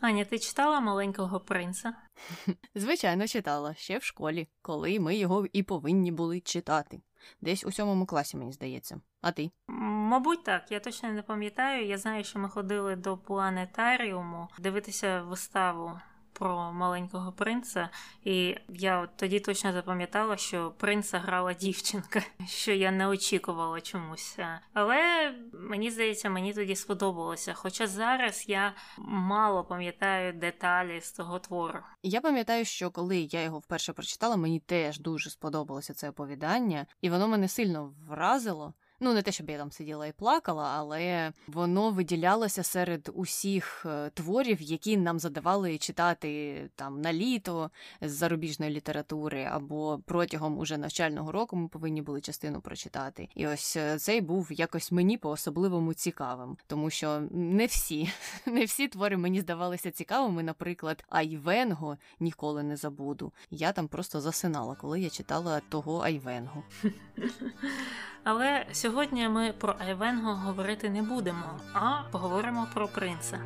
Аня, ти читала маленького принца? Звичайно, читала ще в школі, коли ми його і повинні були читати. Десь у сьомому класі, мені здається. А ти? Мабуть, так. Я точно не пам'ятаю. Я знаю, що ми ходили до планетаріуму дивитися виставу про маленького принца, і я от тоді точно запам'ятала, що принца грала дівчинка, що я не очікувала чомусь. Але мені здається, мені тоді сподобалося. Хоча зараз я мало пам'ятаю деталі з того твору. Я пам'ятаю, що коли я його вперше прочитала, мені теж дуже сподобалося це оповідання, і воно мене сильно вразило. Ну, не те, щоб я там сиділа і плакала, але воно виділялося серед усіх е, творів, які нам задавали читати там на літо з зарубіжної літератури, або протягом уже навчального року ми повинні були частину прочитати. І ось е, цей був якось мені по-особливому цікавим, тому що не всі, не всі твори мені здавалися цікавими. Наприклад, Айвенго ніколи не забуду. Я там просто засинала, коли я читала того Айвенго. Але сьогодні ми про Айвенго говорити не будемо, а поговоримо про принца.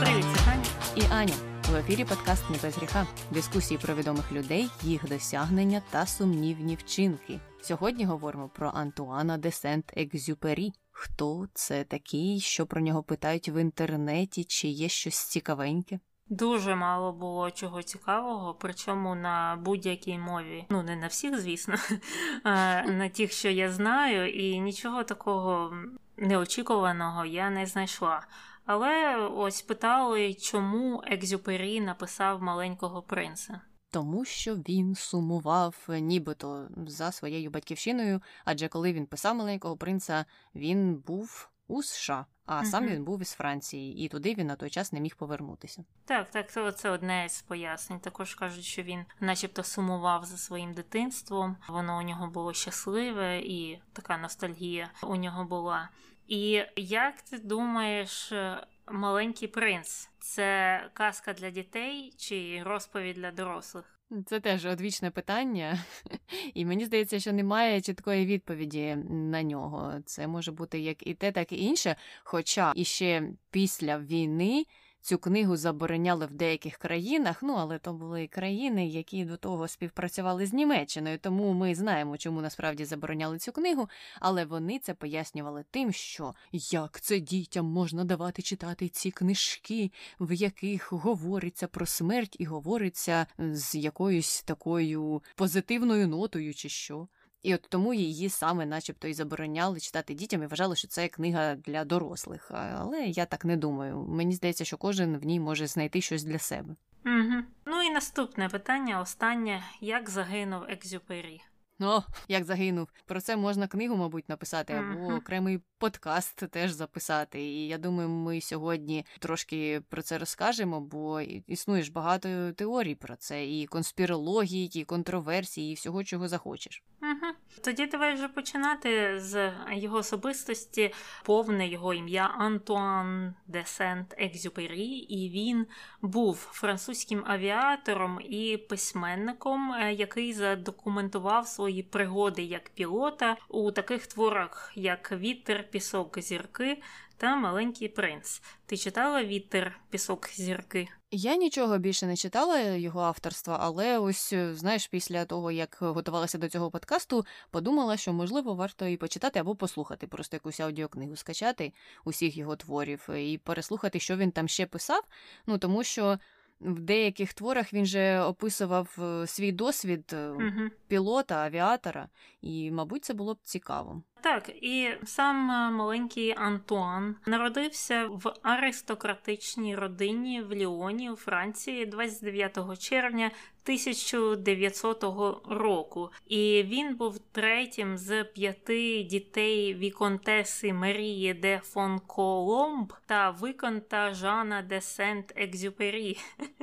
Привіт, Аня І Аня. В ефірі подкаст «Не без гріха. Дискусії про відомих людей, їх досягнення та сумнівні вчинки. Сьогодні говоримо про Антуана де Сент-Екзюпері. Хто це такий, що про нього питають в інтернеті, чи є щось цікавеньке? Дуже мало було чого цікавого, причому на будь-якій мові. Ну, не на всіх, звісно, а на тих, що я знаю, і нічого такого неочікуваного я не знайшла. Але ось питали, чому Екзюпері написав маленького принца. Тому що він сумував нібито за своєю батьківщиною, адже коли він писав маленького принца, він був у США, а сам він був із Франції, і туди він на той час не міг повернутися. Так, так, це, це одне з пояснень. Також кажуть, що він начебто сумував за своїм дитинством, воно у нього було щасливе і така ностальгія у нього була. І як ти думаєш, е, маленький принц це казка для дітей чи розповідь для дорослих? Це теж одвічне питання, і мені здається, що немає чіткої відповіді на нього. Це може бути як і те, так і інше. Хоча іще після війни цю книгу забороняли в деяких країнах. Ну але то були країни, які до того співпрацювали з Німеччиною, тому ми знаємо, чому насправді забороняли цю книгу. Але вони це пояснювали тим, що як це дітям можна давати читати ці книжки, в яких говориться про смерть і говориться з якоюсь такою позитивною нотою, чи що. І от тому її саме, начебто, і забороняли читати дітям і вважали, що це книга для дорослих. Але я так не думаю. Мені здається, що кожен в ній може знайти щось для себе. Угу. Ну і наступне питання, останнє: як загинув Екзюпері? О, як загинув. Про це можна книгу, мабуть, написати, або окремий подкаст теж записати. І я думаю, ми сьогодні трошки про це розкажемо, бо існує ж багато теорій про це, і конспірології, і контроверсії, і всього, чого захочеш. Угу. Тоді давай вже починати з його особистості. Повне його ім'я Антуан де Сент-Екзюпері, і він був французьким авіатором і письменником, е, який задокументував свої пригоди як пілота у таких творах, як Вітер, Пісок, Зірки та Маленький принц. Ти читала Вітер, Пісок, Зірки? Я нічого більше не читала його авторства, але ось е, знаєш, після того як готувалася до цього подкасту, подумала, що можливо варто і почитати або послухати, просто якусь аудіокнигу скачати усіх його творів і переслухати, що він там ще писав. Ну тому що в деяких творах він же описував е, свій досвід Угу. пілота, авіатора, і, мабуть, це було б цікаво. Так, і сам е, маленький Антуан народився в аристократичній родині в Ліоні у Франції 29 червня 1900 року. І він був третім з п'яти дітей віконтеси Марії де фон Коломб та виконта Жана де Сент-Екзюпері.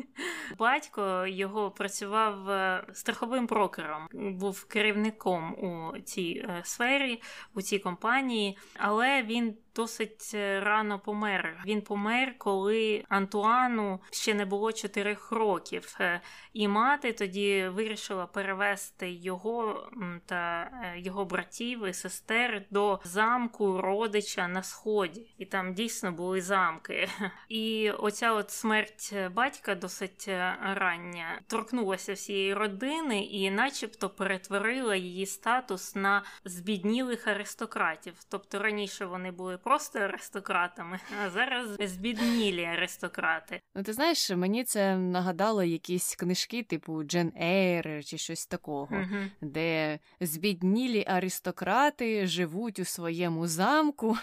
Батько його працював е, страховим брокером, був керівником у цій е, сфері, у цій компанії, але він досить е, рано помер. Він помер, коли Антуану ще не було чотирьох років, е, і мати тоді вирішила перевести його та е, його братів і сестер до замку родича на сході. І там дійсно були замки. І оця от смерть батька досить рання торкнулася всієї родини і, начебто, перетворила її статус на збіднілих аристократів. Тобто раніше вони були просто аристократами, а зараз збіднілі аристократи. Ну, ти знаєш, мені це нагадало якісь книжки, типу Джен Ейр чи щось такого, uh де збіднілі аристократи живуть у своєму замку,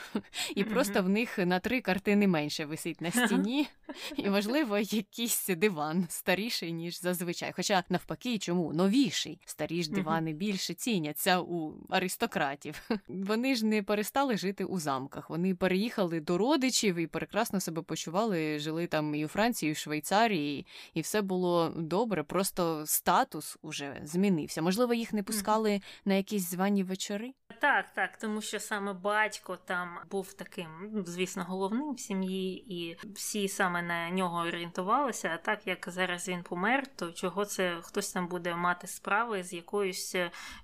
і uh просто в них на три картини менше висить на стіні, і, можливо, якийсь диван старіший, ніж зазвичай. Хоча навпаки, чому новіший, старі ж дивани більше ціняться у аристократів. Вони ж не перестали жити у замках. Вони переїхали до родичів і прекрасно себе почували, жили там і у Франції, і в Швейцарії, і все було добре. Просто статус уже змінився. Можливо, їх не пускали mm-hmm. на якісь звані вечори. Так, так, тому що саме батько там був таким, звісно, головним в сім'ї, і всі саме на нього орієнтувалися. А так як зараз він помер, то чого це хтось там буде мати справи з якоюсь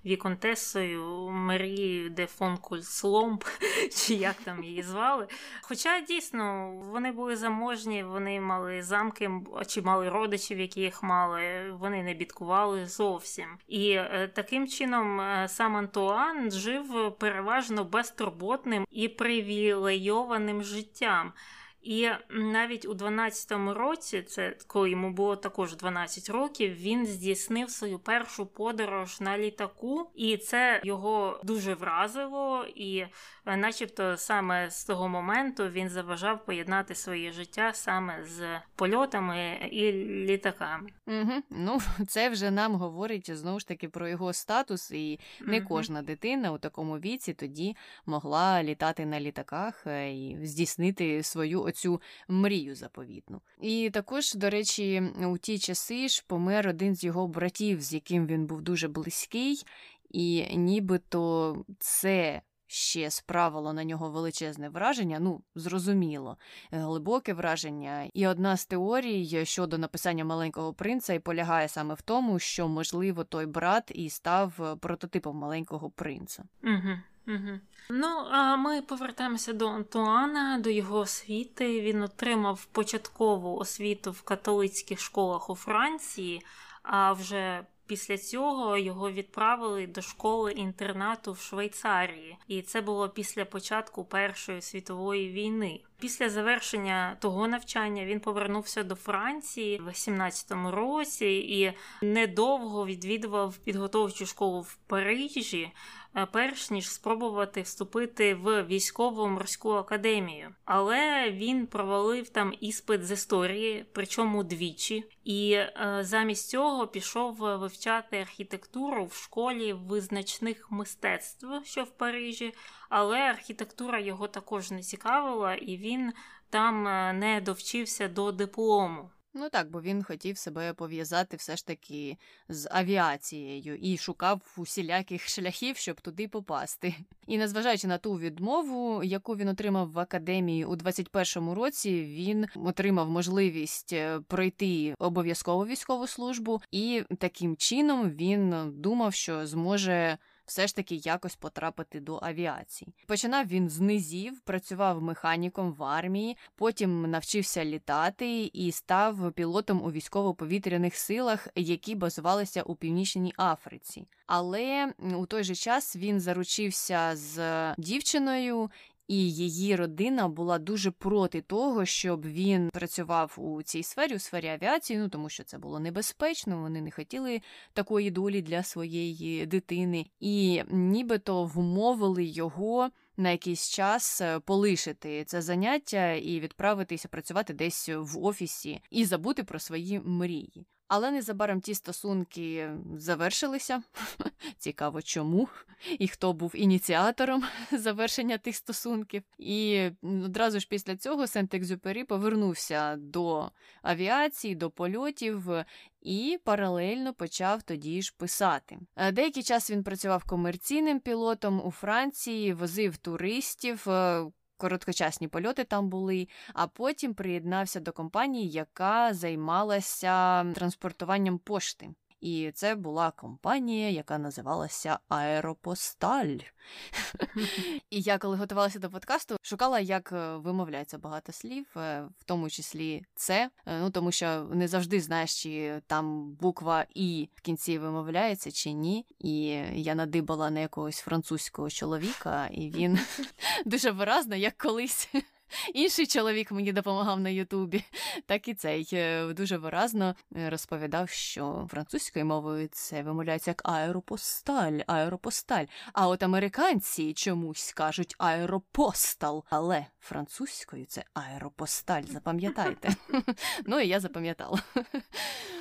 віконтесою Марією де фон Кульсломб, чи як там її звали. Хоча дійсно вони були заможні, вони мали замки, чи мали родичів, які їх мали, вони не бідкували зовсім. І е, таким чином е, сам Антуан жив переважно безтурботним і привілейованим життям. І навіть у 12-му році, це коли йому було також 12 років, він здійснив свою першу подорож на літаку, і це його дуже вразило. І, е, начебто, саме з того моменту він заважав поєднати своє життя саме з польотами і літаками. Угу. Ну, це вже нам говорить знову ж таки про його статус, і не угу. кожна дитина у такому віці тоді могла літати на літаках е, і здійснити свою оцю мрію заповітну. І також, до речі, у ті часи ж помер один з його братів, з яким він був дуже близький, і нібито це. Ще справило на нього величезне враження, ну зрозуміло, глибоке враження. І одна з теорій щодо написання маленького принца і полягає саме в тому, що, можливо, той брат і став прототипом маленького принца. Угу. Угу. Ну, а ми повертаємося до Антуана, до його освіти. Він отримав початкову освіту в католицьких школах у Франції, а вже після цього його відправили до школи інтернату в Швейцарії, і це було після початку Першої світової війни. Після завершення того навчання він повернувся до Франції в 18-му році і недовго відвідував підготовчу школу в Парижі. Е, перш ніж спробувати вступити в військово морську академію. Але він провалив там іспит з історії, причому двічі, і е, замість цього пішов вивчати архітектуру в школі визначних мистецтв, що в Парижі, але архітектура його також не цікавила, і він там е, не довчився до диплому. Ну так, бо він хотів себе пов'язати все ж таки з авіацією і шукав усіляких шляхів, щоб туди попасти. І незважаючи на ту відмову, яку він отримав в академії у 21-му році, він отримав можливість е, пройти обов'язкову військову службу, і таким чином він думав, що зможе все ж таки якось потрапити до авіації. Починав він з низів, працював механіком в армії, потім навчився літати і став пілотом у військово-повітряних силах, які базувалися у північній Африці. Але у той же час він заручився з дівчиною, і її родина була дуже проти того, щоб він працював у цій сфері, у сфері авіації, ну тому що це було небезпечно. Вони не хотіли такої долі для своєї дитини, і нібито вмовили його. На якийсь час е, полишити це заняття і відправитися працювати десь в офісі і забути про свої мрії. Але незабаром ті стосунки завершилися. Цікаво, чому і хто був ініціатором завершення тих стосунків. І одразу ж після цього Сент-Екзюпері повернувся до авіації, до польотів. І паралельно почав тоді ж писати. Е, деякий час він працював комерційним пілотом у Франції, возив туристів, е, короткочасні польоти там були, а потім приєднався до компанії, яка займалася транспортуванням пошти. І це була компанія, яка називалася Аеропосталь. І я, коли готувалася до подкасту, шукала, як е, вимовляється багато слів, е, в тому числі це. Е, ну тому що не завжди знаєш, чи там буква І в кінці вимовляється чи ні. І я надибала на якогось французького чоловіка, і він дуже виразно, як колись інший чоловік мені допомагав на Ютубі, так і цей е, дуже виразно е, розповідав, що французькою мовою це вимовляється як аеропосталь, аеропосталь. А от американці чомусь кажуть аеропостал, але французькою це аеропосталь. Запам'ятайте. Ну і я запам'ятала.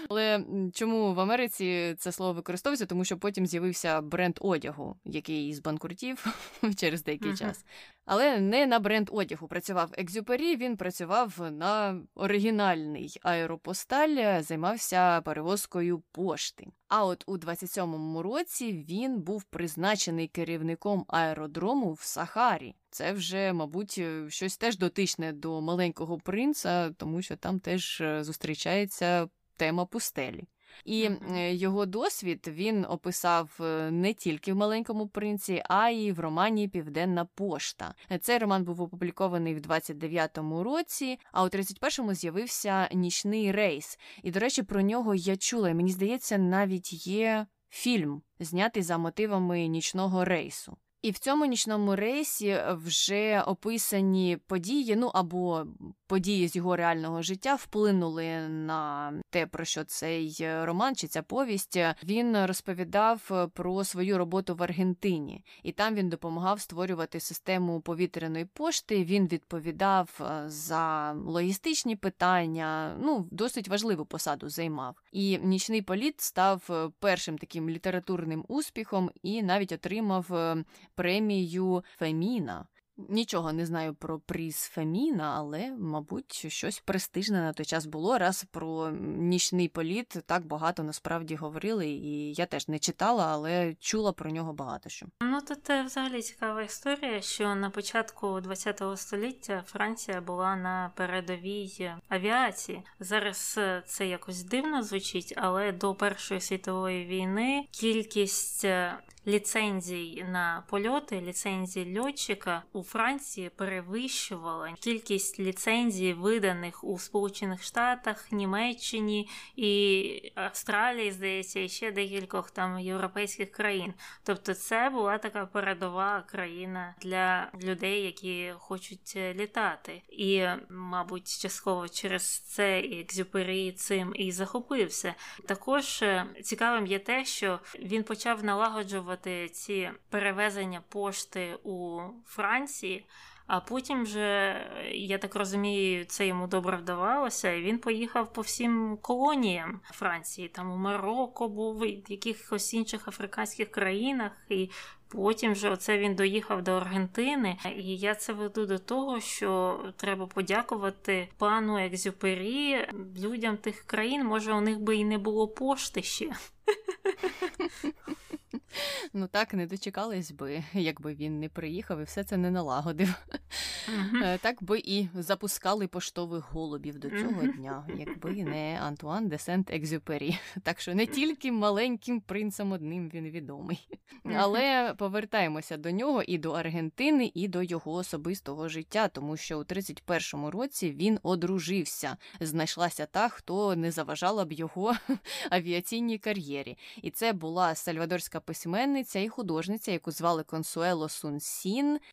Але чому в Америці це слово використовується? Тому що потім з'явився бренд одягу, який збанкрутів через деякий час. Але не на бренд одягу працював Екзюпері, він працював на оригінальний аеропосталь, займався перевозкою пошти. А от у 27-му році він був призначений керівником аеродрому в Сахарі. Це вже, мабуть, щось теж дотичне до маленького принца, тому що там теж е, зустрічається тема пустелі. І е, його досвід він описав е, не тільки в маленькому принці, а й в романі Південна пошта. Цей роман був опублікований в 29-му році, а у 31-му з'явився нічний рейс. І, до речі, про нього я чула. Мені здається, навіть є фільм, знятий за мотивами нічного рейсу. І в цьому нічному рейсі вже описані події, ну або події з його реального життя вплинули на те, про що цей роман чи ця повість. Він розповідав про свою роботу в Аргентині, і там він допомагав створювати систему повітряної пошти. Він відповідав е, за логістичні питання. Ну, досить важливу посаду займав. І нічний політ став першим таким літературним успіхом і навіть отримав е, премію Феміна. Нічого не знаю про приз Феміна, але, мабуть, щось престижне на той час було. Раз про нічний політ так багато насправді говорили, і я теж не читала, але чула про нього багато що. Ну тут е, взагалі цікава історія, що на початку ХХ століття Франція була на передовій авіації. Зараз е, це якось дивно звучить, але до Першої світової війни кількість е, ліцензій на польоти, ліцензій льотчика у Франції перевищувала кількість ліцензій, виданих у Сполучених Штатах, Німеччині і Австралії, здається, і ще декількох там європейських країн. Тобто, це була така передова країна для людей, які хочуть літати. І, мабуть, частково через це і Екзюпері цим і захопився. Також е, цікавим є те, що він почав налагоджувати виконувати ці перевезення пошти у Франції. А потім вже, я так розумію, це йому добре вдавалося, і він поїхав по всім колоніям Франції. Там у Марокко був, і в якихось інших африканських країнах, і потім вже оце він доїхав до Аргентини. І я це веду до того, що треба подякувати пану Екзюпері, людям тих країн. Може, у них би і не було пошти ще. Ну так, не дочекались би, якби він не приїхав і все це не налагодив. Uh-huh. Так би і запускали поштових голубів до цього uh-huh. дня, якби не Антуан де Сент-Екзюпері. Так що не тільки маленьким принцем одним він відомий. Uh-huh. Але повертаємося до нього і до Аргентини, і до його особистого життя, тому що у 31-му році він одружився. Знайшлася та, хто не заважала б його авіаційній кар'єрі. І це була сальвадорська письменниця і художниця, яку звали Консуело Сун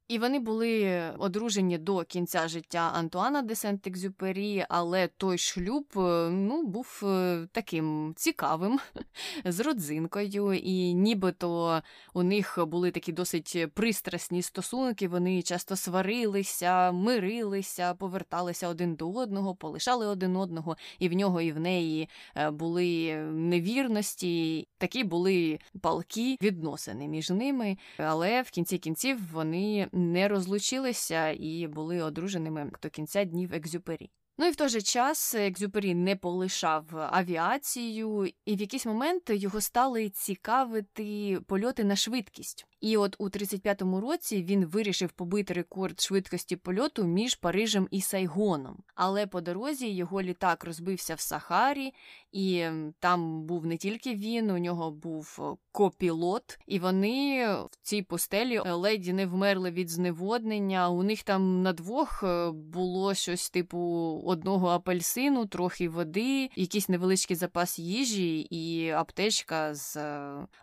І вони були одружені до кінця життя Антуана де Сент-Екзюпері, але той шлюб е, ну, був е, таким цікавим з родзинкою, і нібито у них були такі досить пристрасні стосунки. Вони часто сварилися, мирилися, поверталися один до одного, полишали один одного, і в нього, і в неї е, були невірності. Такі були палки відносини між ними, але в кінці кінців вони не розлучилися і були одруженими до кінця днів екзюпері. Ну і в той же час Екзюпері не полишав авіацію, і в якийсь момент його стали цікавити польоти на швидкість. І от у 35-му році він вирішив побити рекорд швидкості польоту між Парижем і Сайгоном. Але по дорозі його літак розбився в Сахарі, і там був не тільки він, у нього був е, копілот, і вони в цій постелі е, леді не вмерли від зневоднення. У них там на двох е, було щось типу одного апельсину, трохи води, якийсь невеличкий запас їжі і аптечка з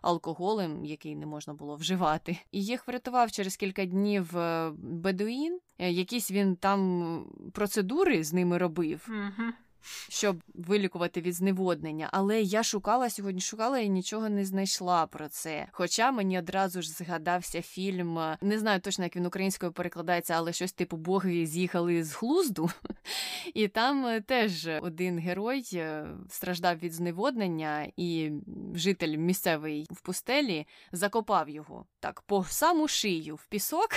алкоголем, який не можна було вживати. І їх врятував через кілька днів Бедуїн. Якісь він там процедури з ними робив. Угу щоб вилікувати від зневоднення. Але я шукала сьогодні, шукала і нічого не знайшла про це. Хоча мені одразу ж згадався фільм, не знаю точно, як він українською перекладається, але щось типу боги з'їхали з глузду. І там е, теж один герой е, страждав від зневоднення, і житель місцевий в пустелі закопав його так по саму шию в пісок,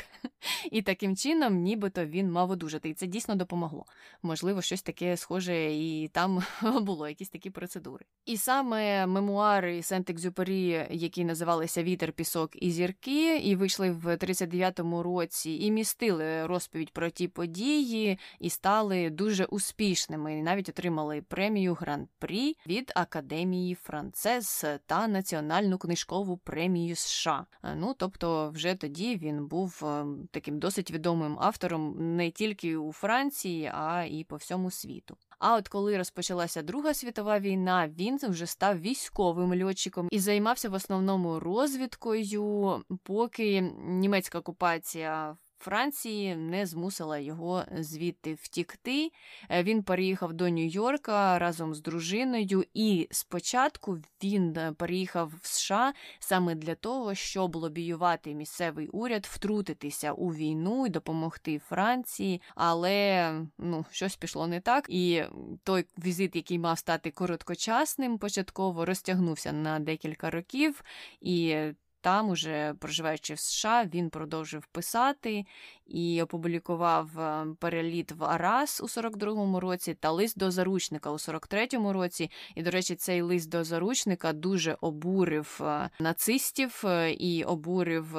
і таким чином, нібито він мав одужати. І це дійсно допомогло. Можливо, щось таке схоже і там було якісь такі процедури. І саме мемуари Сент-Екзюпері, які називалися Вітер, пісок і зірки, і вийшли в 39-му році, і містили розповідь про ті події, і стали дуже успішними. І навіть отримали премію Гран-прі від Академії Францез та Національну книжкову премію США. Ну тобто, вже тоді він був ем, таким досить відомим автором не тільки у Франції, а і по всьому світу. А от коли розпочалася Друга світова війна, він вже став військовим льотчиком і займався в основному розвідкою, поки німецька окупація Франції не змусила його звідти втікти. Е, він переїхав до Нью-Йорка разом з дружиною, і спочатку він е, переїхав в США саме для того, щоб лобіювати місцевий уряд, втрутитися у війну і допомогти Франції. Але ну, щось пішло не так. І той візит, який мав стати короткочасним, початково розтягнувся на декілька років. і там, уже проживаючи в США, він продовжив писати і опублікував е, переліт в Арас у 42-му році та лист до заручника у 43-му році. І, до речі, цей лист до заручника дуже обурив е, нацистів е, і обурив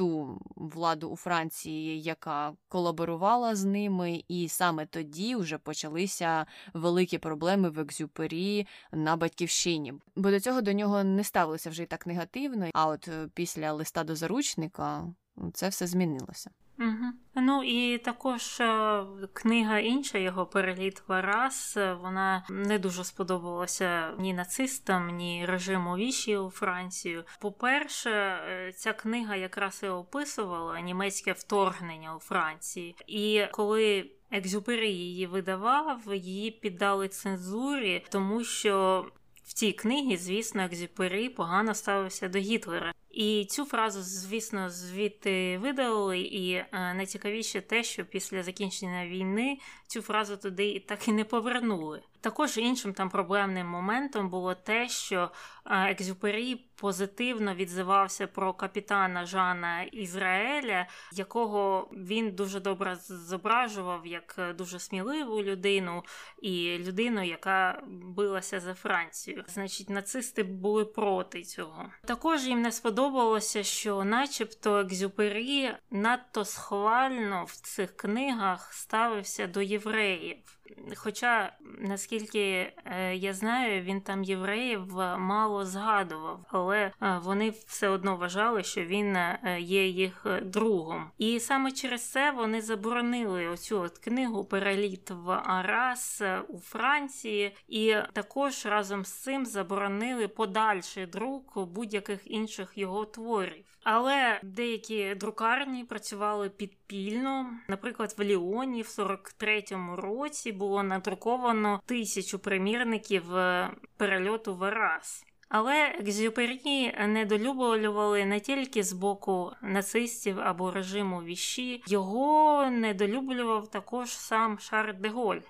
ту владу у Франції, яка колаборувала з ними, і саме тоді вже почалися великі проблеми в екзюпері на батьківщині. Бо до цього до нього не ставилося вже і так негативно. А от е, після листа до заручника це все змінилося. Угу. Ну і також е, книга інша його переліт Варас, вона не дуже сподобалася ні нацистам, ні режиму віші у Францію. По-перше, е, ця книга якраз і описувала німецьке вторгнення у Франції. І коли Екзюпері її видавав, її піддали цензурі, тому що в цій книгі, звісно, Екзюпері погано ставився до Гітлера. І цю фразу, звісно, звідти видали. і е, найцікавіше те, що після закінчення війни цю фразу туди так і не повернули. Також іншим там проблемним моментом було те, що е, Екзюпері позитивно відзивався про капітана Жана Ізраїля, якого він дуже добре зображував як е, дуже сміливу людину і людину, яка билася за Францію. Значить, нацисти були проти цього. Також їм не сподобалося, що, начебто, Екзюпері надто схвально в цих книгах ставився до євреїв. Хоча, наскільки е, я знаю, він там євреїв мало згадував, але е, вони все одно вважали, що він е, є їх другом. І саме через це вони заборонили оцю от книгу Переліт в Арас у Франції, і також разом з цим заборонили подальший друк будь-яких інших його творів. Але деякі друкарні працювали підпільно. Наприклад, в Ліоні в 43-му році було надруковано тисячу примірників е, перельоту в Ерас. Але Екзюпері недолюблювали не тільки з боку нацистів або режиму віші, його недолюблював також сам Шар де Голь.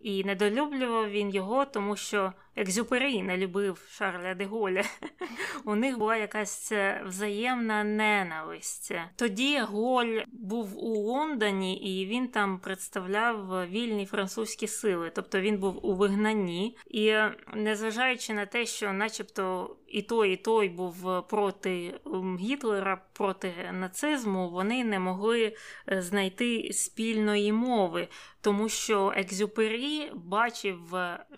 І недолюблював він його, тому що Екзюпері не любив Шарля де Голля. У них була якась е, взаємна ненависть. Тоді Голь був у Лондоні і він там представляв вільні французькі сили, тобто він був у вигнанні. І е, незважаючи на те, що, начебто, і той, і той був проти Гітлера, проти нацизму, вони не могли е, знайти спільної мови, тому що Екзюпері бачив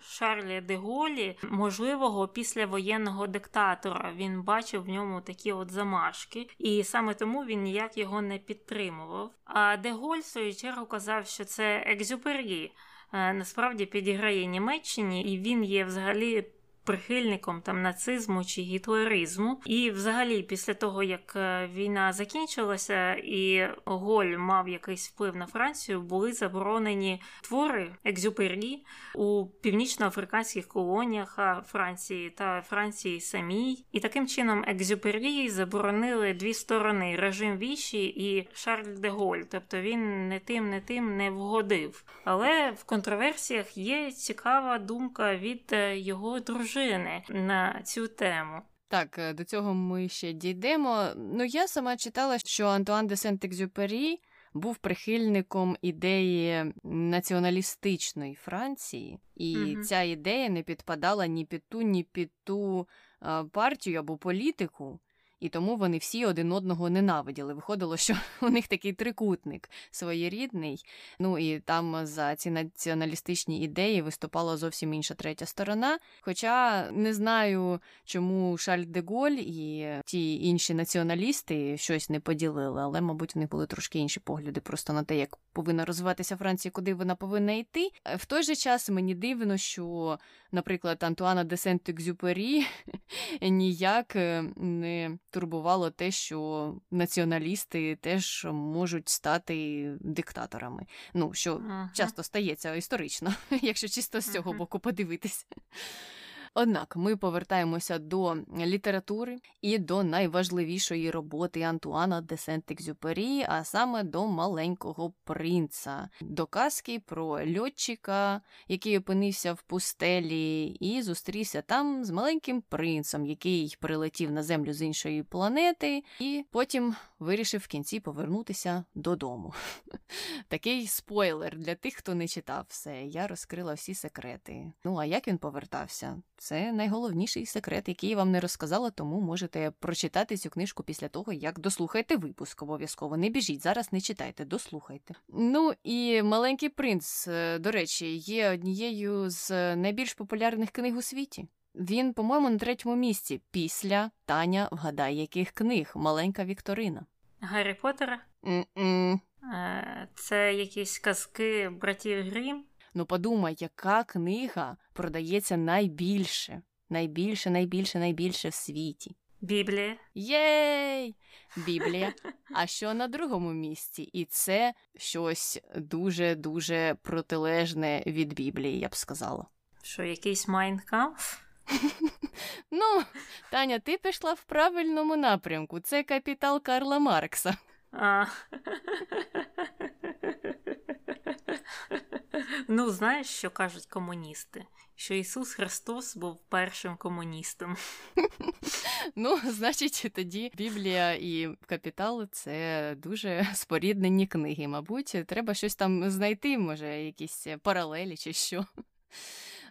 Шарлі де Голі можливого післявоєнного диктатора. Він бачив в ньому такі от замашки, і саме тому він ніяк його не підтримував. А де Голь, в свою чергу, казав, що це Екзюпері. Е, насправді підіграє Німеччині, і він є взагалі прихильником там нацизму чи гітлеризму. І, взагалі, після того як е, війна закінчилася, і Голь мав якийсь вплив на Францію, були заборонені твори екзюпері у північноафриканських колоніях Франції та Франції самій. І таким чином екзюпері заборонили дві сторони режим Віші і Шарль де Голь. Тобто він не тим, не тим не вгодив. Але в контроверсіях є цікава думка від е, його дружини дружини на цю тему. Так, е, до цього ми ще дійдемо. Ну, я сама читала, що Антуан де Сент-Екзюпері був прихильником ідеї націоналістичної Франції, і угу. ця ідея не підпадала ні під ту, ні під ту е, партію або політику і тому вони всі один одного ненавиділи. Виходило, що у них такий трикутник своєрідний. Ну і там за ці націоналістичні ідеї виступала зовсім інша третя сторона. Хоча не знаю, чому Шарль де Голь і ті інші націоналісти щось не поділили, але, мабуть, в них були трошки інші погляди просто на те, як повинна розвиватися Франція, куди вона повинна йти. В той же час мені дивно, що, наприклад, Антуана де Сент-Екзюпері ніяк е, не турбувало те, що націоналісти теж можуть стати диктаторами. Ну, що ага. часто стається історично, якщо чисто з цього боку подивитися. Однак ми повертаємося до літератури і до найважливішої роботи Антуана де Сент-Екзюпері, а саме до маленького принца, до казки про льотчика, який опинився в пустелі, і зустрівся там з маленьким принцем, який прилетів на землю з іншої планети, і потім вирішив в кінці повернутися додому. Такий спойлер для тих, хто не читав все. Я розкрила всі секрети. Ну а як він повертався? Це найголовніший секрет, який я вам не розказала, тому можете прочитати цю книжку після того, як дослухаєте випуск. Обов'язково не біжіть, зараз не читайте, дослухайте. Ну і маленький принц, е, до речі, є однією з найбільш популярних книг у світі. Він, по-моєму, на третьому місці після Таня вгадай, яких книг маленька Вікторина. Гаррі Поттера? Mm-mm. Е, це якісь казки братів Грім? Ну подумай, яка книга продається найбільше, найбільше, найбільше, найбільше в світі. Біблія. Єй! Біблія. А що на другому місці? І це щось дуже-дуже протилежне від Біблії, я б сказала. Що, якийсь Майнкамф? Ну, Таня, ти пішла в правильному напрямку. Це капітал Карла Маркса. А. Ну, знаєш, що кажуть комуністи? Що Ісус Христос був першим комуністом. Ну, значить, тоді Біблія і Капітал це дуже споріднені книги. Мабуть, треба щось там знайти, може, якісь паралелі чи що.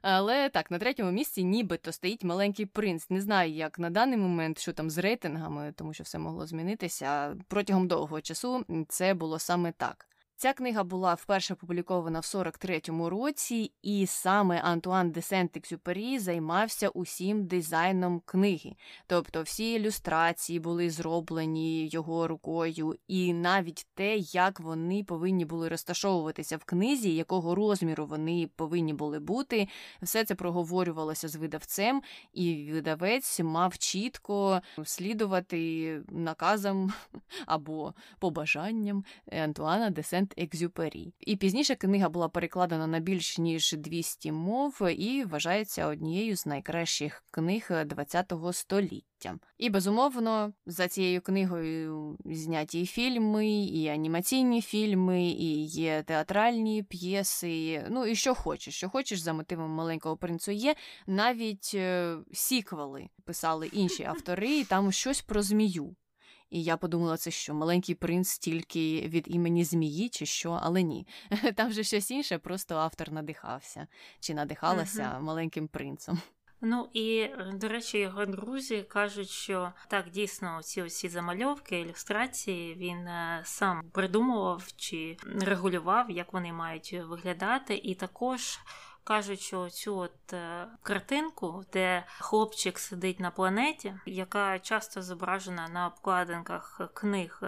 Але так, на третьому місці нібито стоїть маленький принц. Не знаю, як на даний момент, що там з рейтингами, тому що все могло змінитися. Протягом довгого часу це було саме так. Ця книга була вперше опублікована в 43-му році, і саме Антуан де Сент-Екзюпері займався усім дизайном книги. Тобто всі ілюстрації були зроблені його рукою, і навіть те, як вони повинні були розташовуватися в книзі, якого розміру вони повинні були бути, все це проговорювалося з видавцем, і видавець мав чітко слідувати наказам або побажанням Антуана де Сент Сент-Екзюпері. І пізніше книга була перекладена на більш ніж 200 мов і вважається однією з найкращих книг ХХ століття. І безумовно за цією книгою зняті фільми, і анімаційні фільми, і є театральні п'єси. Ну і що хочеш, що хочеш за мотивом маленького принцу є. Навіть е, сіквели писали інші автори, і там щось про змію. І я подумала, це що маленький принц тільки від імені змії, чи що, але ні. Там вже щось інше, просто автор надихався чи надихалася uh-huh. маленьким принцем. Ну і до речі, його друзі кажуть, що так дійсно ці усі замальовки, ілюстрації він е, сам придумував чи регулював, як вони мають виглядати, і також кажуть, що цю от е, картинку, де хлопчик сидить на планеті, яка часто зображена на обкладинках книг.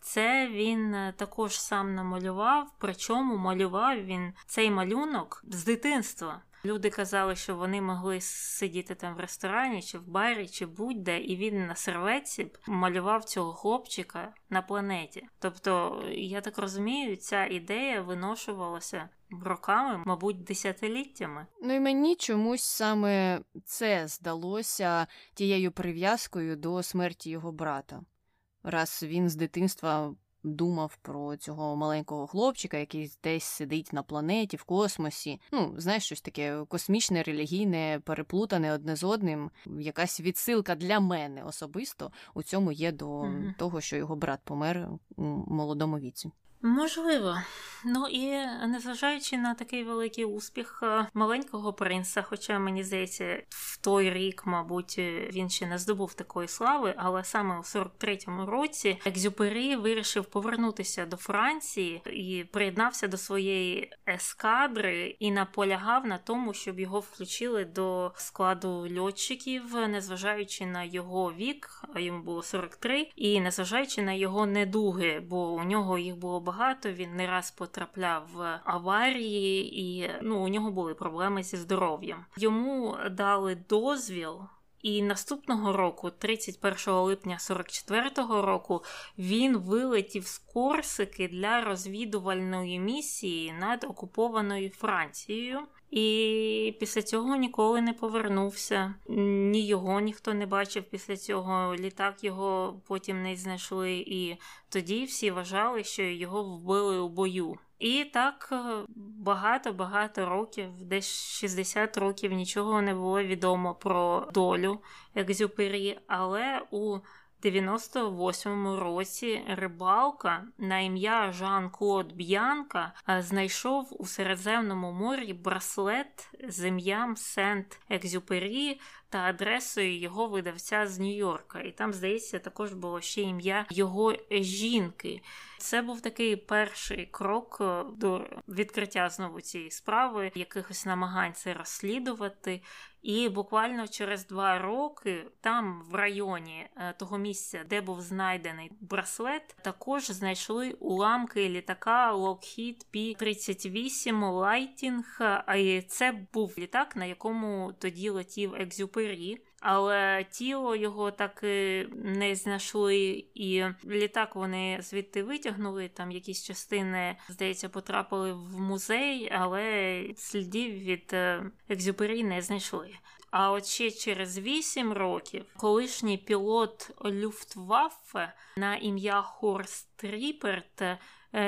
Це він е, також сам намалював, причому малював він цей малюнок з дитинства. Люди казали, що вони могли сидіти там в ресторані, чи в барі, чи будь-де, і він на серветці малював цього хлопчика на планеті. Тобто, я так розумію, ця ідея виношувалася роками, мабуть, десятиліттями. Ну і мені чомусь саме це здалося тією прив'язкою до смерті його брата. Раз він з дитинства думав про цього маленького хлопчика, який десь сидить на планеті, в космосі. Ну, знаєш, щось таке космічне, релігійне, переплутане одне з одним. Якась відсилка для мене особисто у цьому є до mm-hmm. того, що його брат помер у молодому віці. Можливо, ну і незважаючи на такий великий успіх е, маленького принца, хоча мені здається, в той рік, мабуть, він ще не здобув такої слави, але саме у 43-му році Екзюпері вирішив повернутися до Франції і приєднався до своєї ескадри і наполягав на тому, щоб його включили до складу льотчиків, незважаючи на його вік, а йому було 43, і незважаючи на його недуги, бо у нього їх було багато багато. Він не раз потрапляв в аварії, і ну у нього були проблеми зі здоров'ям. Йому дали дозвіл. І наступного року, 31 липня 44-го року, він вилетів з Корсики для розвідувальної місії над окупованою Францією. І після цього ніколи не повернувся. Ні його ніхто не бачив після цього. Літак його потім не знайшли, і тоді всі вважали, що його вбили у бою. І так багато-багато років, десь 60 років нічого не було відомо про долю Екзюпері, але у 98-му році рибалка на ім'я Жан-Клод Б'янка знайшов у Середземному морі браслет з ім'ям Сент Екзюпері та адресою його видавця з Нью-Йорка. І там, здається, також було ще ім'я його жінки. Це був такий перший крок е, до відкриття знову цієї справи, якихось намагань це розслідувати. І буквально через два роки там, в районі е, того місця, де був знайдений браслет, також знайшли уламки літака Lockheed P-38 Lightning, А це був літак, на якому тоді летів Екзюпері але тіло його так і не знайшли, і літак вони звідти витягнули. Там якісь частини, здається, потрапили в музей, але слідів від е, екзюпері не знайшли. А от ще через вісім років колишній пілот Люфтваффе на ім'я Хорст Ріперт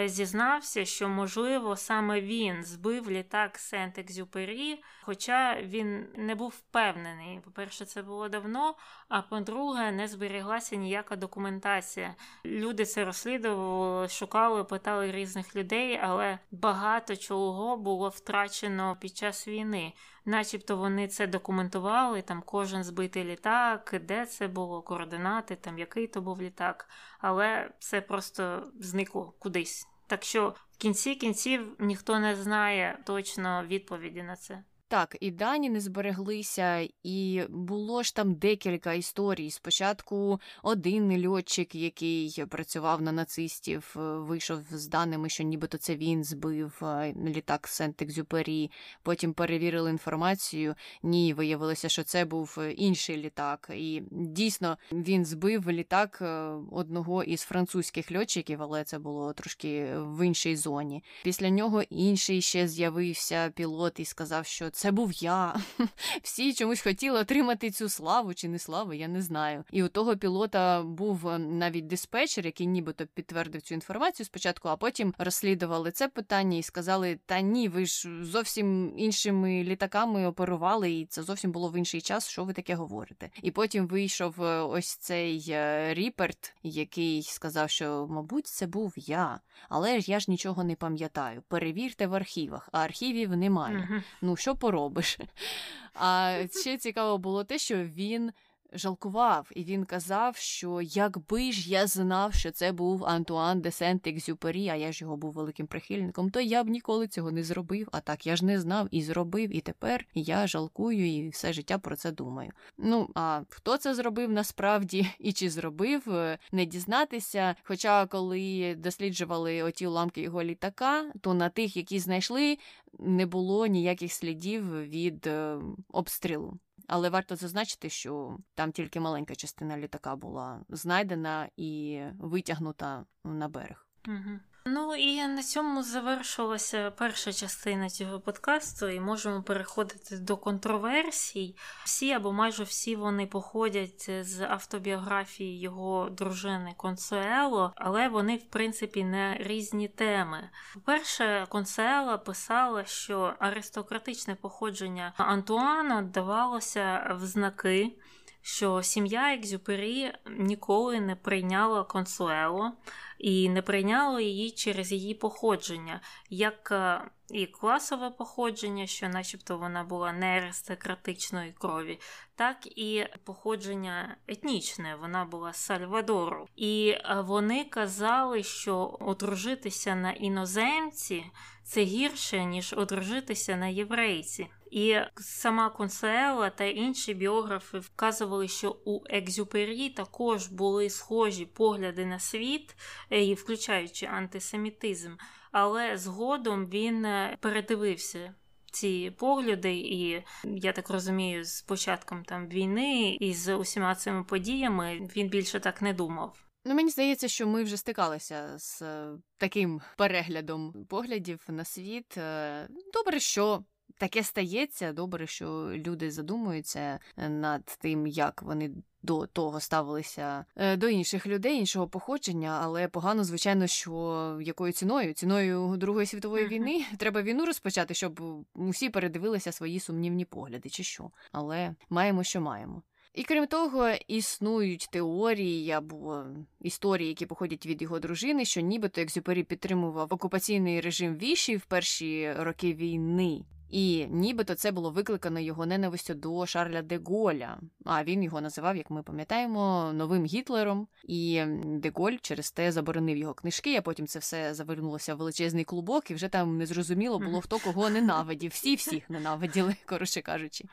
зізнався, що, можливо, саме він збив літак Сент-Екзюпері, хоча він не був впевнений. По-перше, це було давно, а по-друге, не зберіглася ніяка документація. Люди це розслідували, шукали, питали різних людей, але багато чого було втрачено під час війни. Начебто вони це документували, там кожен збитий літак, де це було, координати, там який то був літак, але це просто зникло кудись. Так що в кінці кінців ніхто не знає точно відповіді на це. Так, і дані не збереглися, і було ж там декілька історій. Спочатку один льотчик, який працював на нацистів, е, вийшов з даними, що нібито це він збив е, літак Сент-Екзюпері. Потім перевірили інформацію. Ні, виявилося, що це був інший літак. І дійсно він збив літак одного із французьких льотчиків, але це було трошки в іншій зоні. Pісля нього інший ще з'явився пілот і сказав, що це був я. Всі чомусь хотіли отримати цю славу чи не славу, я не знаю. І у того пілота був е, навіть диспетчер, який нібито підтвердив цю інформацію спочатку, а потім розслідували це питання і сказали: Та ні, ви ж зовсім іншими літаками оперували, і це зовсім було в інший час. Що ви таке говорите? І потім вийшов е, ось цей е, Ріперт, який сказав, що, мабуть, це був я, але ж я ж нічого не пам'ятаю. Перевірте в архівах, а архівів немає. Uh-huh. Ну що поробиш? А ще цікаво було те, що він жалкував, і він казав, що якби ж я знав, що це був Антуан де Сент-Екзюпері, а я ж його був великим прихильником, то я б ніколи цього не зробив. А так я ж не знав і зробив, і тепер я жалкую і все життя про це думаю. Ну а хто це зробив насправді і чи зробив, е, не дізнатися. Хоча, коли досліджували оті уламки його літака, то на тих, які знайшли, не було ніяких слідів від е, обстрілу. Але варто зазначити, що там тільки маленька частина літака була знайдена і витягнута на берег. Угу. Ну і на цьому завершилася перша частина цього подкасту, і можемо переходити до контроверсій. Всі або майже всі вони походять з автобіографії його дружини Консуело, але вони, в принципі, не різні теми. По-перше, Консуело писала, що аристократичне походження Антуана давалося в знаки. Що сім'я Екзюпері ніколи не прийняла консуело, і не прийняло її через її походження, як е, і класове походження, що, начебто, вона була не аристократичної крові, так і походження етнічне, вона була з Сальвадору. І е, вони казали, що одружитися на іноземці це гірше, ніж одружитися на єврейці. І сама Консуела та інші біографи вказували, що у Екзюпері також були схожі погляди на світ, е, включаючи антисемітизм, але згодом він е, передивився. Ці погляди, і я так розумію, з початком там війни і з усіма цими подіями він більше так не думав. Ну, мені здається, що ми вже стикалися з е, таким переглядом поглядів на світ. Добре, що таке стається. Добре, що люди задумуються е, над тим, як вони до того ставилися е, до інших людей, іншого походження, але погано, звичайно, що якою ціною? Ціною Другої світової війни треба війну розпочати, щоб усі передивилися свої сумнівні погляди, чи що. Але маємо, що маємо. І крім того, існують теорії або історії, які походять від його дружини, що нібито Екзюпері підтримував окупаційний режим Віші в перші роки війни. І нібито це було викликано його ненавистю до Шарля де Голля. А він його називав, як ми пам'ятаємо, новим Гітлером. І де Голь через те заборонив його книжки, а потім це все завернулося в величезний клубок, і вже там незрозуміло було, хто кого ненавидів. Всі всіх ненавиділи, коротше кажучи.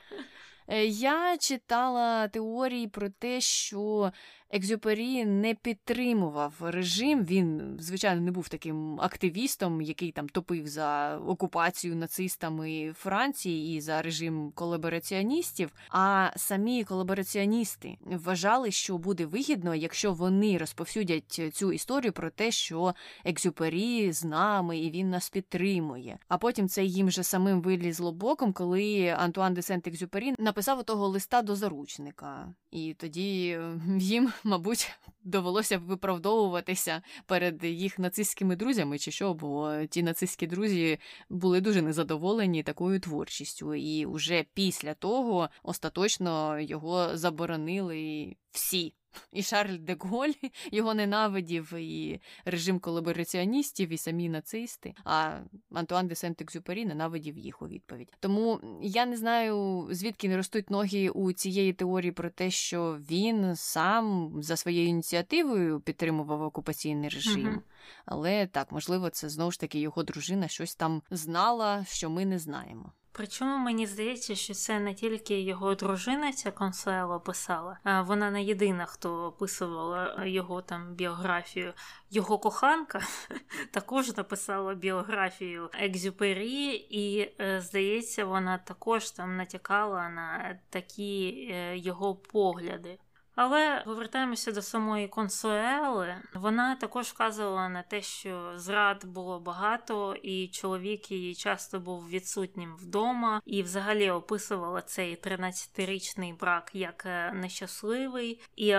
Е, я читала теорії про те, що Екзюпері не підтримував режим. Він, звичайно, не був таким активістом, який там топив за окупацію нацистами Франції і за режим колабораціоністів. А самі колабораціоністи вважали, що буде вигідно, якщо вони розповсюдять цю історію про те, що Екзюпері з нами і він нас підтримує. А потім це їм же самим вилізло боком, коли Антуан де Сент-Екзюпері написав того листа до заручника, і тоді їм мабуть, довелося виправдовуватися перед їх нацистськими друзями, чи що, бо ті нацистські друзі були дуже незадоволені такою творчістю, і вже після того остаточно його заборонили всі. І Шарль де Голь його ненавидів, і режим колабораціоністів, і самі нацисти. А Антуан де Сент-Екзюпері ненавидів їх у відповідь. Тому я не знаю, звідки не ростуть ноги у цієї теорії про те, що він сам за своєю ініціативою підтримував окупаційний режим. Але так, можливо, це знову ж таки його дружина щось там знала, що ми не знаємо. Причому мені здається, що це не тільки його дружина, ця Консуело писала, а вона не єдина, хто описувала його там біографію. Його коханка також написала біографію Екзюпері, і, е, здається, вона також там натякала на такі е, його погляди. Але повертаємося до самої консуели. Вона також вказувала на те, що зрад було багато, і чоловік її часто був відсутнім вдома, і взагалі описувала цей 13-річний брак як е, нещасливий. І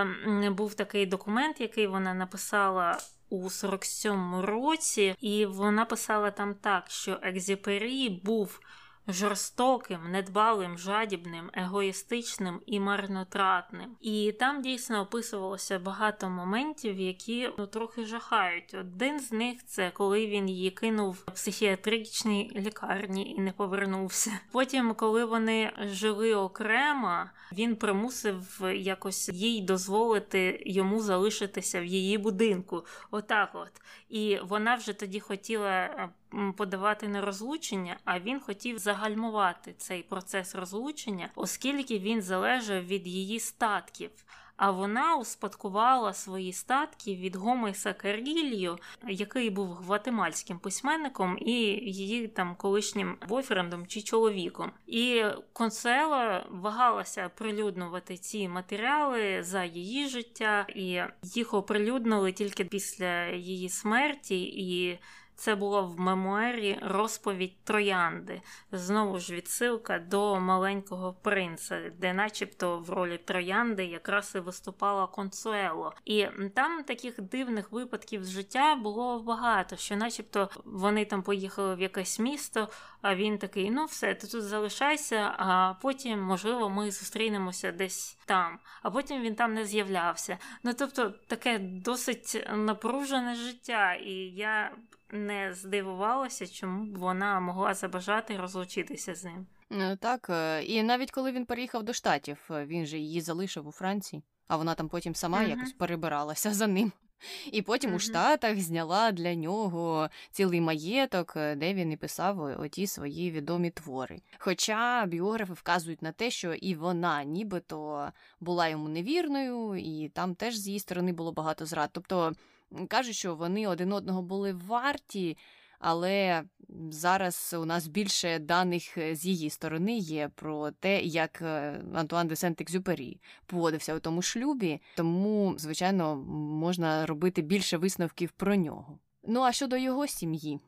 був такий документ, який вона написала. У 47-му році, і вона писала там так, що Екзіпері був жорстоким, недбалим, жадібним, егоїстичним і марнотратним. І там дійсно описувалося багато моментів, які ну трохи жахають. Один з них це коли він її кинув в психіатричній лікарні і не повернувся. Потім, коли вони жили окремо, він примусив якось їй дозволити йому залишитися в її будинку. Отак, от і вона вже тоді хотіла подавати на розлучення, а він хотів загальмувати цей процес розлучення, оскільки він залежав від її статків а вона успадкувала свої статки від Гомеса Карільо, який був гватемальським письменником і її там колишнім бойфрендом чи чоловіком. І Консуела вагалася оприлюднювати ці матеріали за її життя, і їх оприлюднили тільки після її смерті. і це було в мемуарі розповідь Троянди. Знову ж відсилка до маленького принца, де, начебто, в ролі Троянди якраз і виступала Консуело. І там таких дивних випадків з життя було багато, що, начебто, вони там поїхали в якесь місто, а він такий: ну все, ти тут залишайся, а потім, можливо, ми зустрінемося десь там. А потім він там не з'являвся. Ну тобто, таке досить напружене життя, і я не здивувалася, чому б вона могла забажати розлучитися з ним. Е, так, е, і навіть коли він переїхав до штатів, е, він же її залишив у Франції, а вона там потім сама uh якось перебиралася за ним. І потім uh у Штатах зняла для нього цілий маєток, де він і писав оті свої відомі твори. Хоча біографи вказують на те, що і вона нібито була йому невірною, і там теж з її сторони було багато зрад. Тобто кажуть, що вони один одного були варті, але зараз у нас більше даних е, з її сторони є про те, як е, Антуан де Сент-Екзюпері поводився у тому шлюбі, тому, звичайно, можна робити більше висновків про нього. Ну а щодо його сім'ї,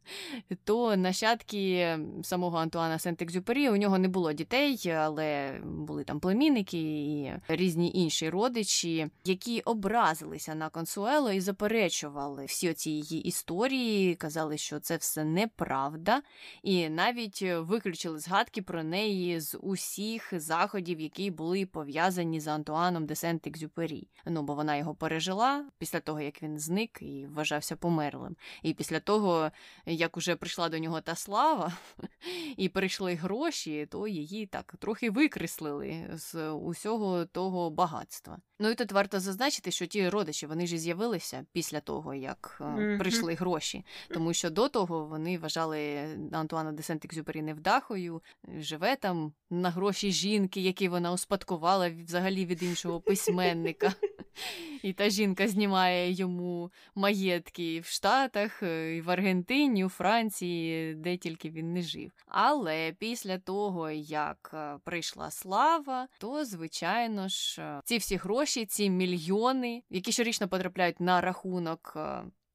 то нащадки самого Антуана Сент-Екзюпері у нього не було дітей, але були там племінники і різні інші родичі, які образилися на Консуело і заперечували всі оці її історії, казали, що це все неправда, і навіть виключили згадки про неї з усіх заходів, які були пов'язані з Антуаном де Сент-Екзюпері. Ну бо вона його пережила після того, як він зник і вважався померлим. І після того як уже прийшла до нього та слава, і прийшли гроші, то її так трохи викреслили з усього того багатства. Ну і тут варто зазначити, що ті родичі вони ж з'явилися після того, як mm-hmm. прийшли гроші, тому що до того вони вважали Антуана де Сент-Екзюпері невдахою, живе там на гроші жінки, які вона успадкувала взагалі від іншого письменника. І та жінка знімає йому маєтки в Штатах, е, і в Аргентині, у Франції, де тільки він не жив. Але після того, як е, прийшла слава, то звичайно ж е, ці всі гроші, ці мільйони, які щорічно потрапляють на рахунок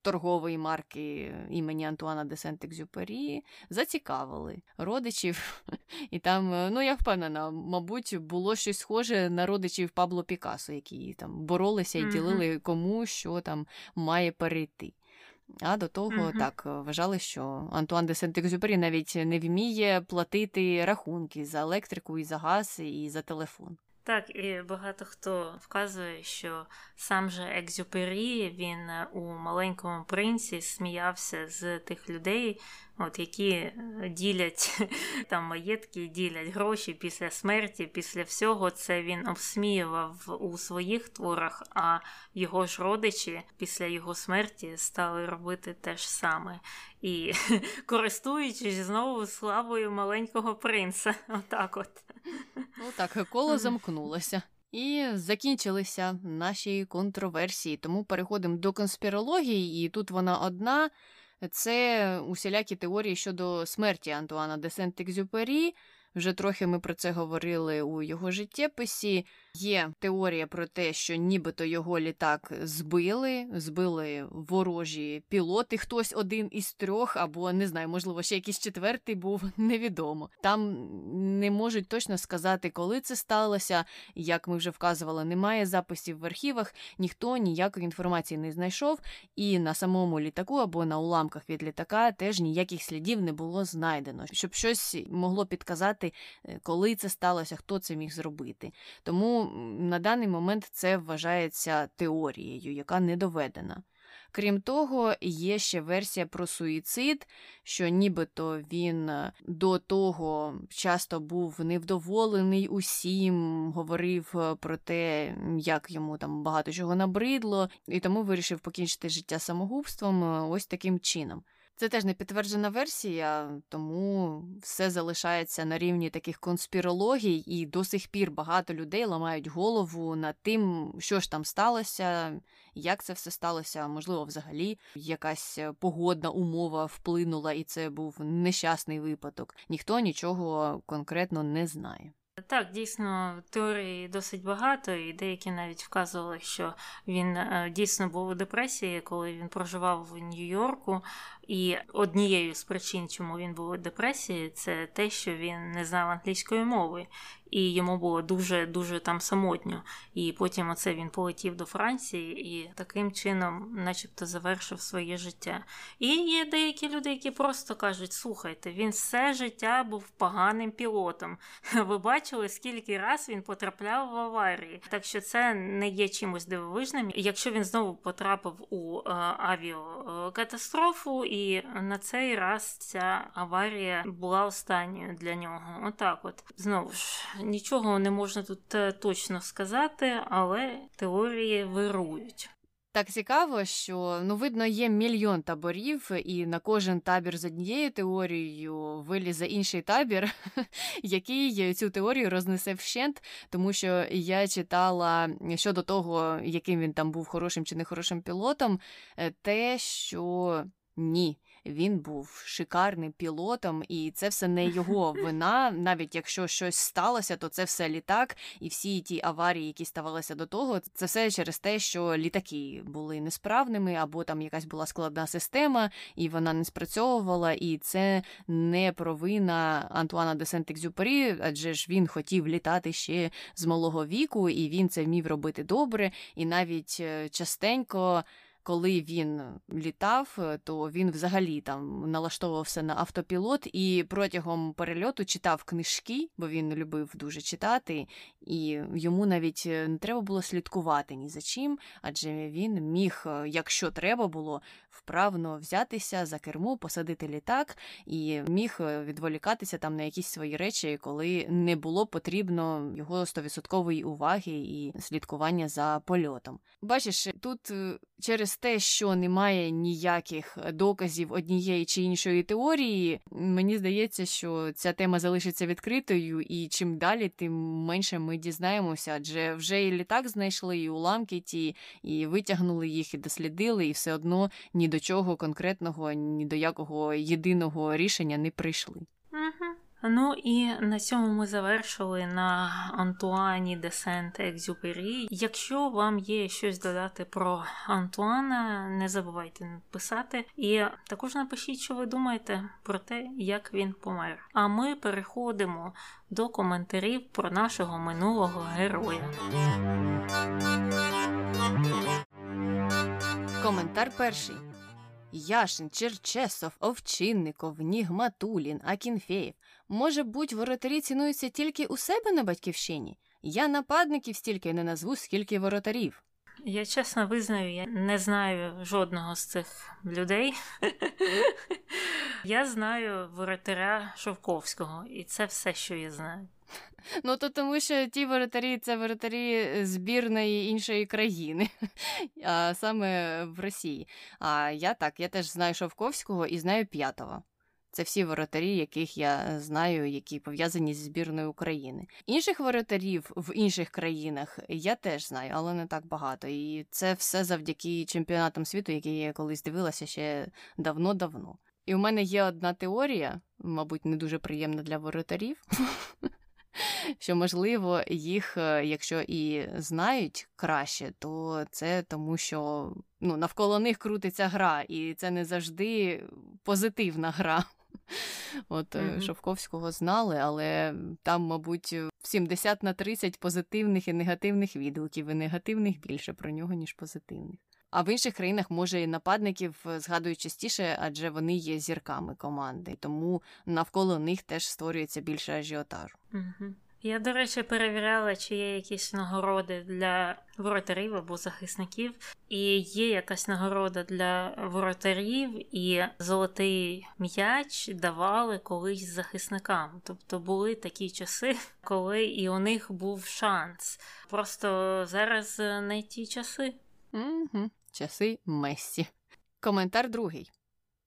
торгової марки імені Антуана де Сент-Екзюпері зацікавили родичів. І там, ну я впевнена, мабуть, було щось схоже на родичів Пабло Пікасо, які там боролися і ділили кому що там має перейти. А до того угу. Так вважали, що Антуан де Сент-Екзюпері навіть не вміє платити рахунки за електрику і за газ і за телефон. Так, і багато хто вказує, що сам же Екзюпері він у маленькому принці сміявся з тих людей, от які е, ділять там маєтки, ділять гроші після смерті, після всього це він обсміював у своїх творах, а його ж родичі після його смерті стали робити те ж саме. І користуючись знову славою маленького принца. Отак от. Отак, коло замкнулося. І закінчилися наші контроверсії. Тому переходимо до конспірології, і тут вона одна. Це усілякі теорії щодо смерті Антуана де Сент-Екзюпері. Вже трохи ми про це говорили у його життєписі. Є теорія про те, що нібито його літак збили, збили ворожі пілоти, хтось один із трьох, або не знаю, можливо, ще якийсь четвертий був, невідомо. Там не можуть точно сказати, коли це сталося. Як ми вже вказували, немає записів в архівах, ніхто ніякої інформації не знайшов, і на самому літаку або на уламках від літака теж ніяких слідів не було знайдено, щоб щось могло підказати, е, коли це сталося, хто це міг зробити. Тому на даний момент це вважається теорією, яка не доведена. Крім того, є ще версія про суїцид, що нібито він е, до того часто був невдоволений усім, говорив е, про те, як йому там багато чого набридло, і тому вирішив покінчити життя самогубством е, ось таким чином. Це теж не підтверджена версія, тому все залишається на рівні таких конспірологій, і до сих пір багато людей ламають голову над тим, що ж там сталося, як це все сталося. Можливо, взагалі якась погодна умова вплинула, і це був нещасний випадок. Ніхто нічого конкретно не знає. Так, дійсно, теорії досить багато, і деякі навіть вказували, що він е, дійсно був у депресії, коли він проживав в Нью-Йорку. І однією з причин, чому він був у депресії, це те, що він не знав англійської мови і йому було дуже-дуже там самотньо. І потім оце він полетів до Франції і таким чином, начебто, завершив своє життя. І є деякі люди, які просто кажуть: слухайте, він все життя був поганим пілотом. Ви бачили, скільки раз він потрапляв в аварії. Так що це не є чимось дивовижним. Якщо він знову потрапив у е, авіакатастрофу, і на цей раз ця аварія була останньою для нього. Отак, от знову ж нічого не можна тут е, точно сказати, але теорії вирують. Так цікаво, що ну видно, є мільйон таборів, і на кожен табір з однією теорією вилізе інший табір, який цю теорію рознесе вщент, тому що я читала щодо того, яким він там був хорошим чи нехорошим пілотом, е, те, що ні він був шикарним пілотом, і це все не його вина. Навіть якщо щось сталося, то це все літак, і всі ті аварії, які ставалися до того, це все через те, що літаки були несправними, або там якась була складна система, і вона не спрацьовувала. І це не провина Антуана де Сент-Екзюпері, адже ж він хотів літати ще з малого віку, і він це вмів робити добре, і навіть е, частенько коли він літав, е, то він взагалі там налаштовувався на автопілот і протягом перельоту читав книжки, бо він любив дуже читати, і йому навіть е, не треба було слідкувати ні за чим, адже він міг, е, якщо треба було, вправно взятися за керму, посадити літак і міг відволікатися там на якісь свої речі, коли не було потрібно його стовідсоткової уваги і слідкування за польотом. Бачиш, тут через те, що немає ніяких доказів однієї чи іншої теорії, мені здається, що ця тема залишиться відкритою, і чим далі, тим менше ми дізнаємося, адже вже і літак знайшли, і уламки ті, і витягнули їх, і дослідили, і все одно ні до чого конкретного, ні до якого єдиного рішення не прийшли. Ну і на цьому ми завершили на Антуані де Сент Екзюпері. Якщо вам є щось додати про Антуана, не забувайте написати. І також напишіть, що ви думаєте про те, як він помер. А ми переходимо до коментарів про нашого минулого героя. Коментар перший. Яшин, Черчесов, Овчинников, Нігматулін, Акінфеєв. Може буть, воротарі цінуються тільки у себе на батьківщині? Я нападників стільки не назву, скільки воротарів. Я чесно визнаю, я не знаю жодного з цих людей. Я знаю воротаря Шовковського, і це все, що я знаю. Ну, то тому що ті воротарі це воротарі збірної іншої країни, а саме в Росії. А я так, я теж знаю Шовковського і знаю п'ятого. Це всі воротарі, яких я знаю, які пов'язані зі збірною України. Інших воротарів в інших країнах я теж знаю, але не так багато. І це все завдяки чемпіонатам світу, які я колись дивилася ще давно-давно. І у мене є одна теорія, мабуть, не дуже приємна для воротарів. Що, можливо, їх, е, якщо і знають краще, то це тому, що ну, навколо них крутиться гра, і це не завжди позитивна гра. От mm-hmm. Шовковського знали, але там, мабуть, 70 на 30 позитивних і негативних відгуків, і негативних більше про нього, ніж позитивних. А в інших країнах, може, і нападників е, згадують частіше, адже вони є зірками команди, тому навколо них теж створюється більше ажіотажу. Угу. Я, до речі, перевіряла, чи є якісь нагороди для воротарів або захисників, і є якась нагорода для воротарів, і золотий м'яч давали колись захисникам. Тобто були такі часи, коли і у них був шанс. Просто зараз не ті часи. Угу. Часи Мессі. Коментар другий.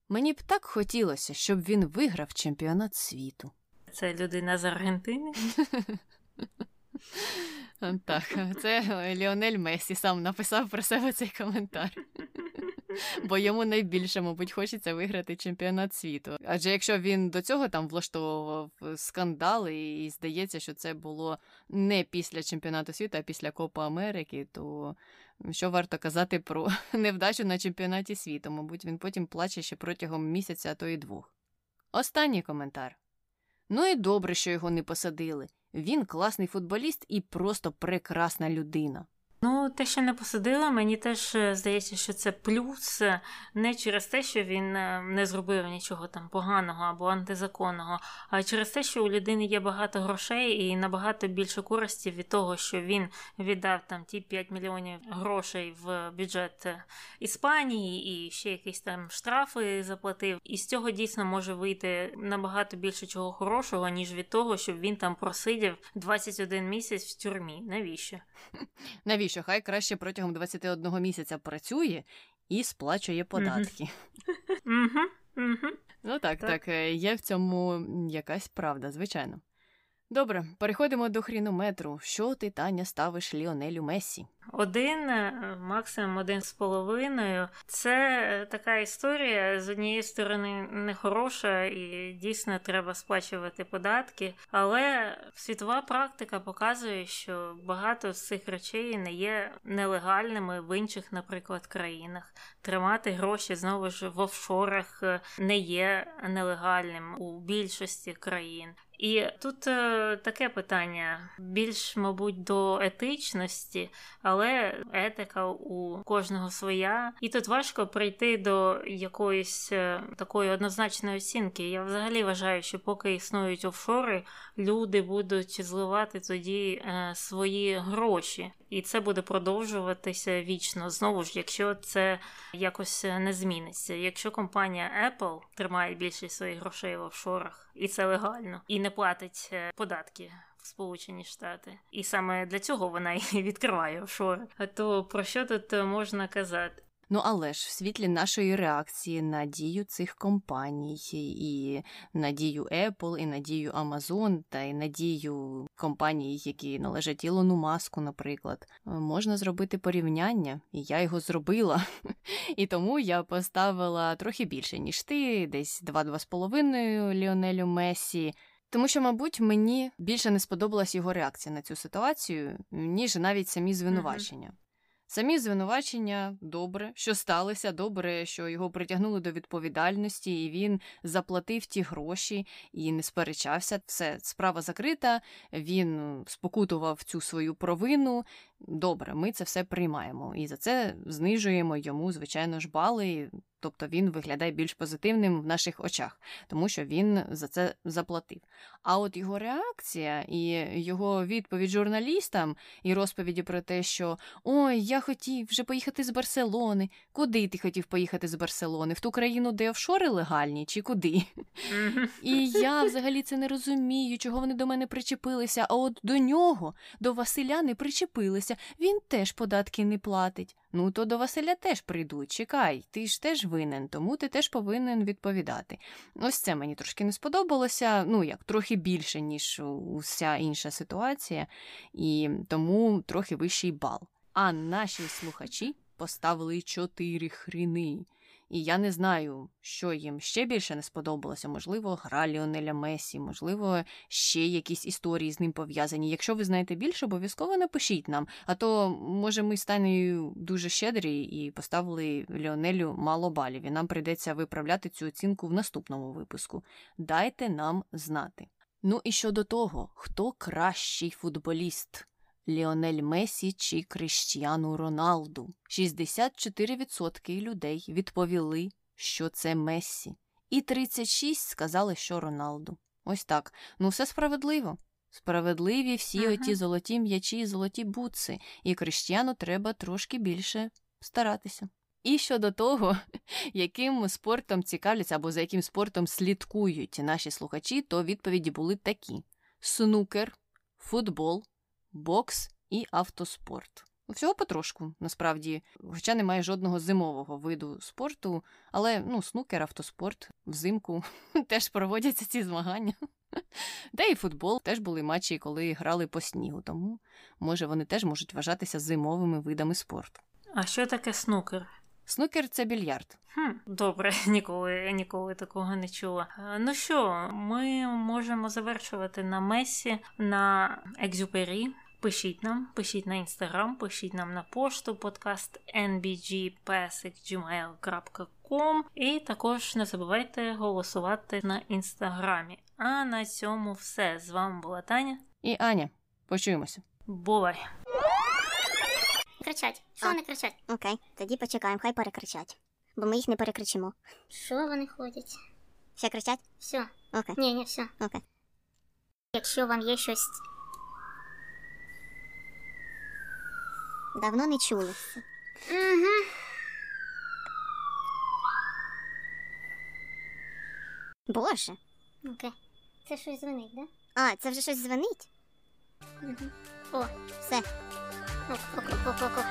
Мені б так хотілося, щоб він виграв чемпіонат світу. Це людина з Аргентини. Так, це Ліонель Месі сам написав про себе цей коментар. Бо йому найбільше, мабуть, хочеться виграти чемпіонат світу. Адже якщо він до цього там влаштовував скандали, і здається, що це було не після чемпіонату світу, а після Копа Америки, то що варто казати про невдачу на чемпіонаті світу? Мабуть, він потім плаче ще протягом місяця, а то і двох. Останній коментар. Ну і добре, що його не посадили. Він класний футболіст і просто прекрасна людина. Ну, те, що не посадили, мені теж е, здається, що це плюс е, не через те, що він е, не зробив нічого там поганого або антизаконного, а через те, що у людини є багато грошей і набагато більше користі від того, що він віддав там ті 5 мільйонів грошей в бюджет Іспанії і ще якісь там штрафи заплатив. І з цього дійсно може вийти набагато більше чого хорошого, ніж від того, щоб він там просидів 21 місяць в тюрмі. Навіщо? Навіщо? Що хай краще протягом 21 місяця працює і сплачує податки. Ну так, так, е, є в цьому якась правда, звичайно. Добре, переходимо до хрінометру. Що ти, Таня, ставиш Ліонелю Месі? Один, е, максимум один з половиною. Це е, така історія з однієї сторони нехороша і дійсно треба сплачувати податки. Але світова практика показує, що багато з цих речей не є нелегальними в інших, наприклад, країнах. Тримати гроші знову ж в офшорах е, не є нелегальним у більшості країн. І тут е, таке питання більш, мабуть, до етичності, але етика у кожного своя, і тут важко прийти до якоїсь е, такої однозначної оцінки. Я взагалі вважаю, що поки існують офшори, люди будуть зливати тоді е, свої гроші, і це буде продовжуватися вічно. Знову ж, якщо це якось не зміниться. Якщо компанія Apple тримає більшість своїх грошей в офшорах, і це легально, і не платить е, податки. Сполучені Штати, і саме для цього вона і відкриває офшори. А то про що тут можна казати? Ну але ж в світлі нашої реакції на дію цих компаній, і на дію Apple, і на дію Amazon, та й на дію компаній, які належать Ілону Маску, наприклад, можна зробити порівняння, і я його зробила. І тому я поставила трохи більше, ніж ти, десь 2-2,5 Ліонелю Месі. Тому що, мабуть, мені більше не сподобалась його реакція на цю ситуацію, ніж навіть самі звинувачення. Самі звинувачення добре, що сталося, добре, що його притягнули до відповідальності, і він заплатив ті гроші і не сперечався. Все, справа закрита, він спокутував цю свою провину. Добре, ми це все приймаємо і за це знижуємо йому, звичайно ж, бали. Тобто він виглядає більш позитивним в наших очах, тому що він за це заплатив. А от його реакція і його відповідь журналістам і розповіді про те, що ой, я хотів вже поїхати з Барселони. Куди ти хотів поїхати з Барселони? В ту країну, де офшори легальні, чи куди? І я взагалі це не розумію, чого вони до мене причепилися. А от до нього, до Василя, не причепилися. Він теж податки не платить. Ну, то до Василя теж прийдуть. Чекай, ти ж теж винен, тому ти теж повинен відповідати. Ось це мені трошки не сподобалося, ну як трохи більше, ніж уся інша ситуація, і тому трохи вищий бал. А наші слухачі поставили чотири хріни. І я не знаю, що їм ще більше не сподобалося. Можливо, гра Ліонеля Месі, можливо, ще якісь історії з ним пов'язані. Якщо ви знаєте більше, обов'язково напишіть нам. А то, може, ми станемо дуже щедрі і поставили Ліонелю мало балів, і нам прийдеться виправляти цю оцінку в наступному випуску. Дайте нам знати. Ну і щодо того, хто кращий футболіст. Ліонель Месі чи Криштіану Роналду. 64% людей відповіли, що це Мессі, і 36 сказали, що Роналду. Ось так. Ну, все справедливо. Справедливі всі ага. оті золоті м'ячі і золоті бутси, і Криштіану треба трошки більше старатися. І щодо того, яким спортом цікавляться або за яким спортом слідкують наші слухачі, то відповіді були такі: снукер, футбол, бокс і автоспорт. Всього потрошку, насправді, хоча немає жодного зимового виду спорту, але ну, снукер, автоспорт взимку теж проводяться ці змагання. Де і футбол теж були матчі, коли грали по снігу, тому може вони теж можуть вважатися зимовими видами спорту. А що таке снукер? Снукер це більярд. Хм, Добре, ніколи ніколи такого не чула. Ну що, ми можемо завершувати на месі на екзюпері. Пишіть нам, пишіть на інстаграм, пишіть нам на пошту подкаст nbgpesic.gmail.com і також не забувайте голосувати на інстаграмі. А на цьому все. З вами була Таня і Аня. Почуємося. Бувай! Кричать. Що вони кричать? Окей, тоді почекаємо, хай перекричать. Бо ми їх не перекричимо. Що вони ходять? Ще кричать? Все. Окей. Ні, ні, все. Окей. Якщо вам є щось. Давно не чулися. Угу. Боже. Окей. Це щось дзвонить, да? А, це вже щось дзвонить? Угу. О, Все. ок, ок, ок, ок, ок.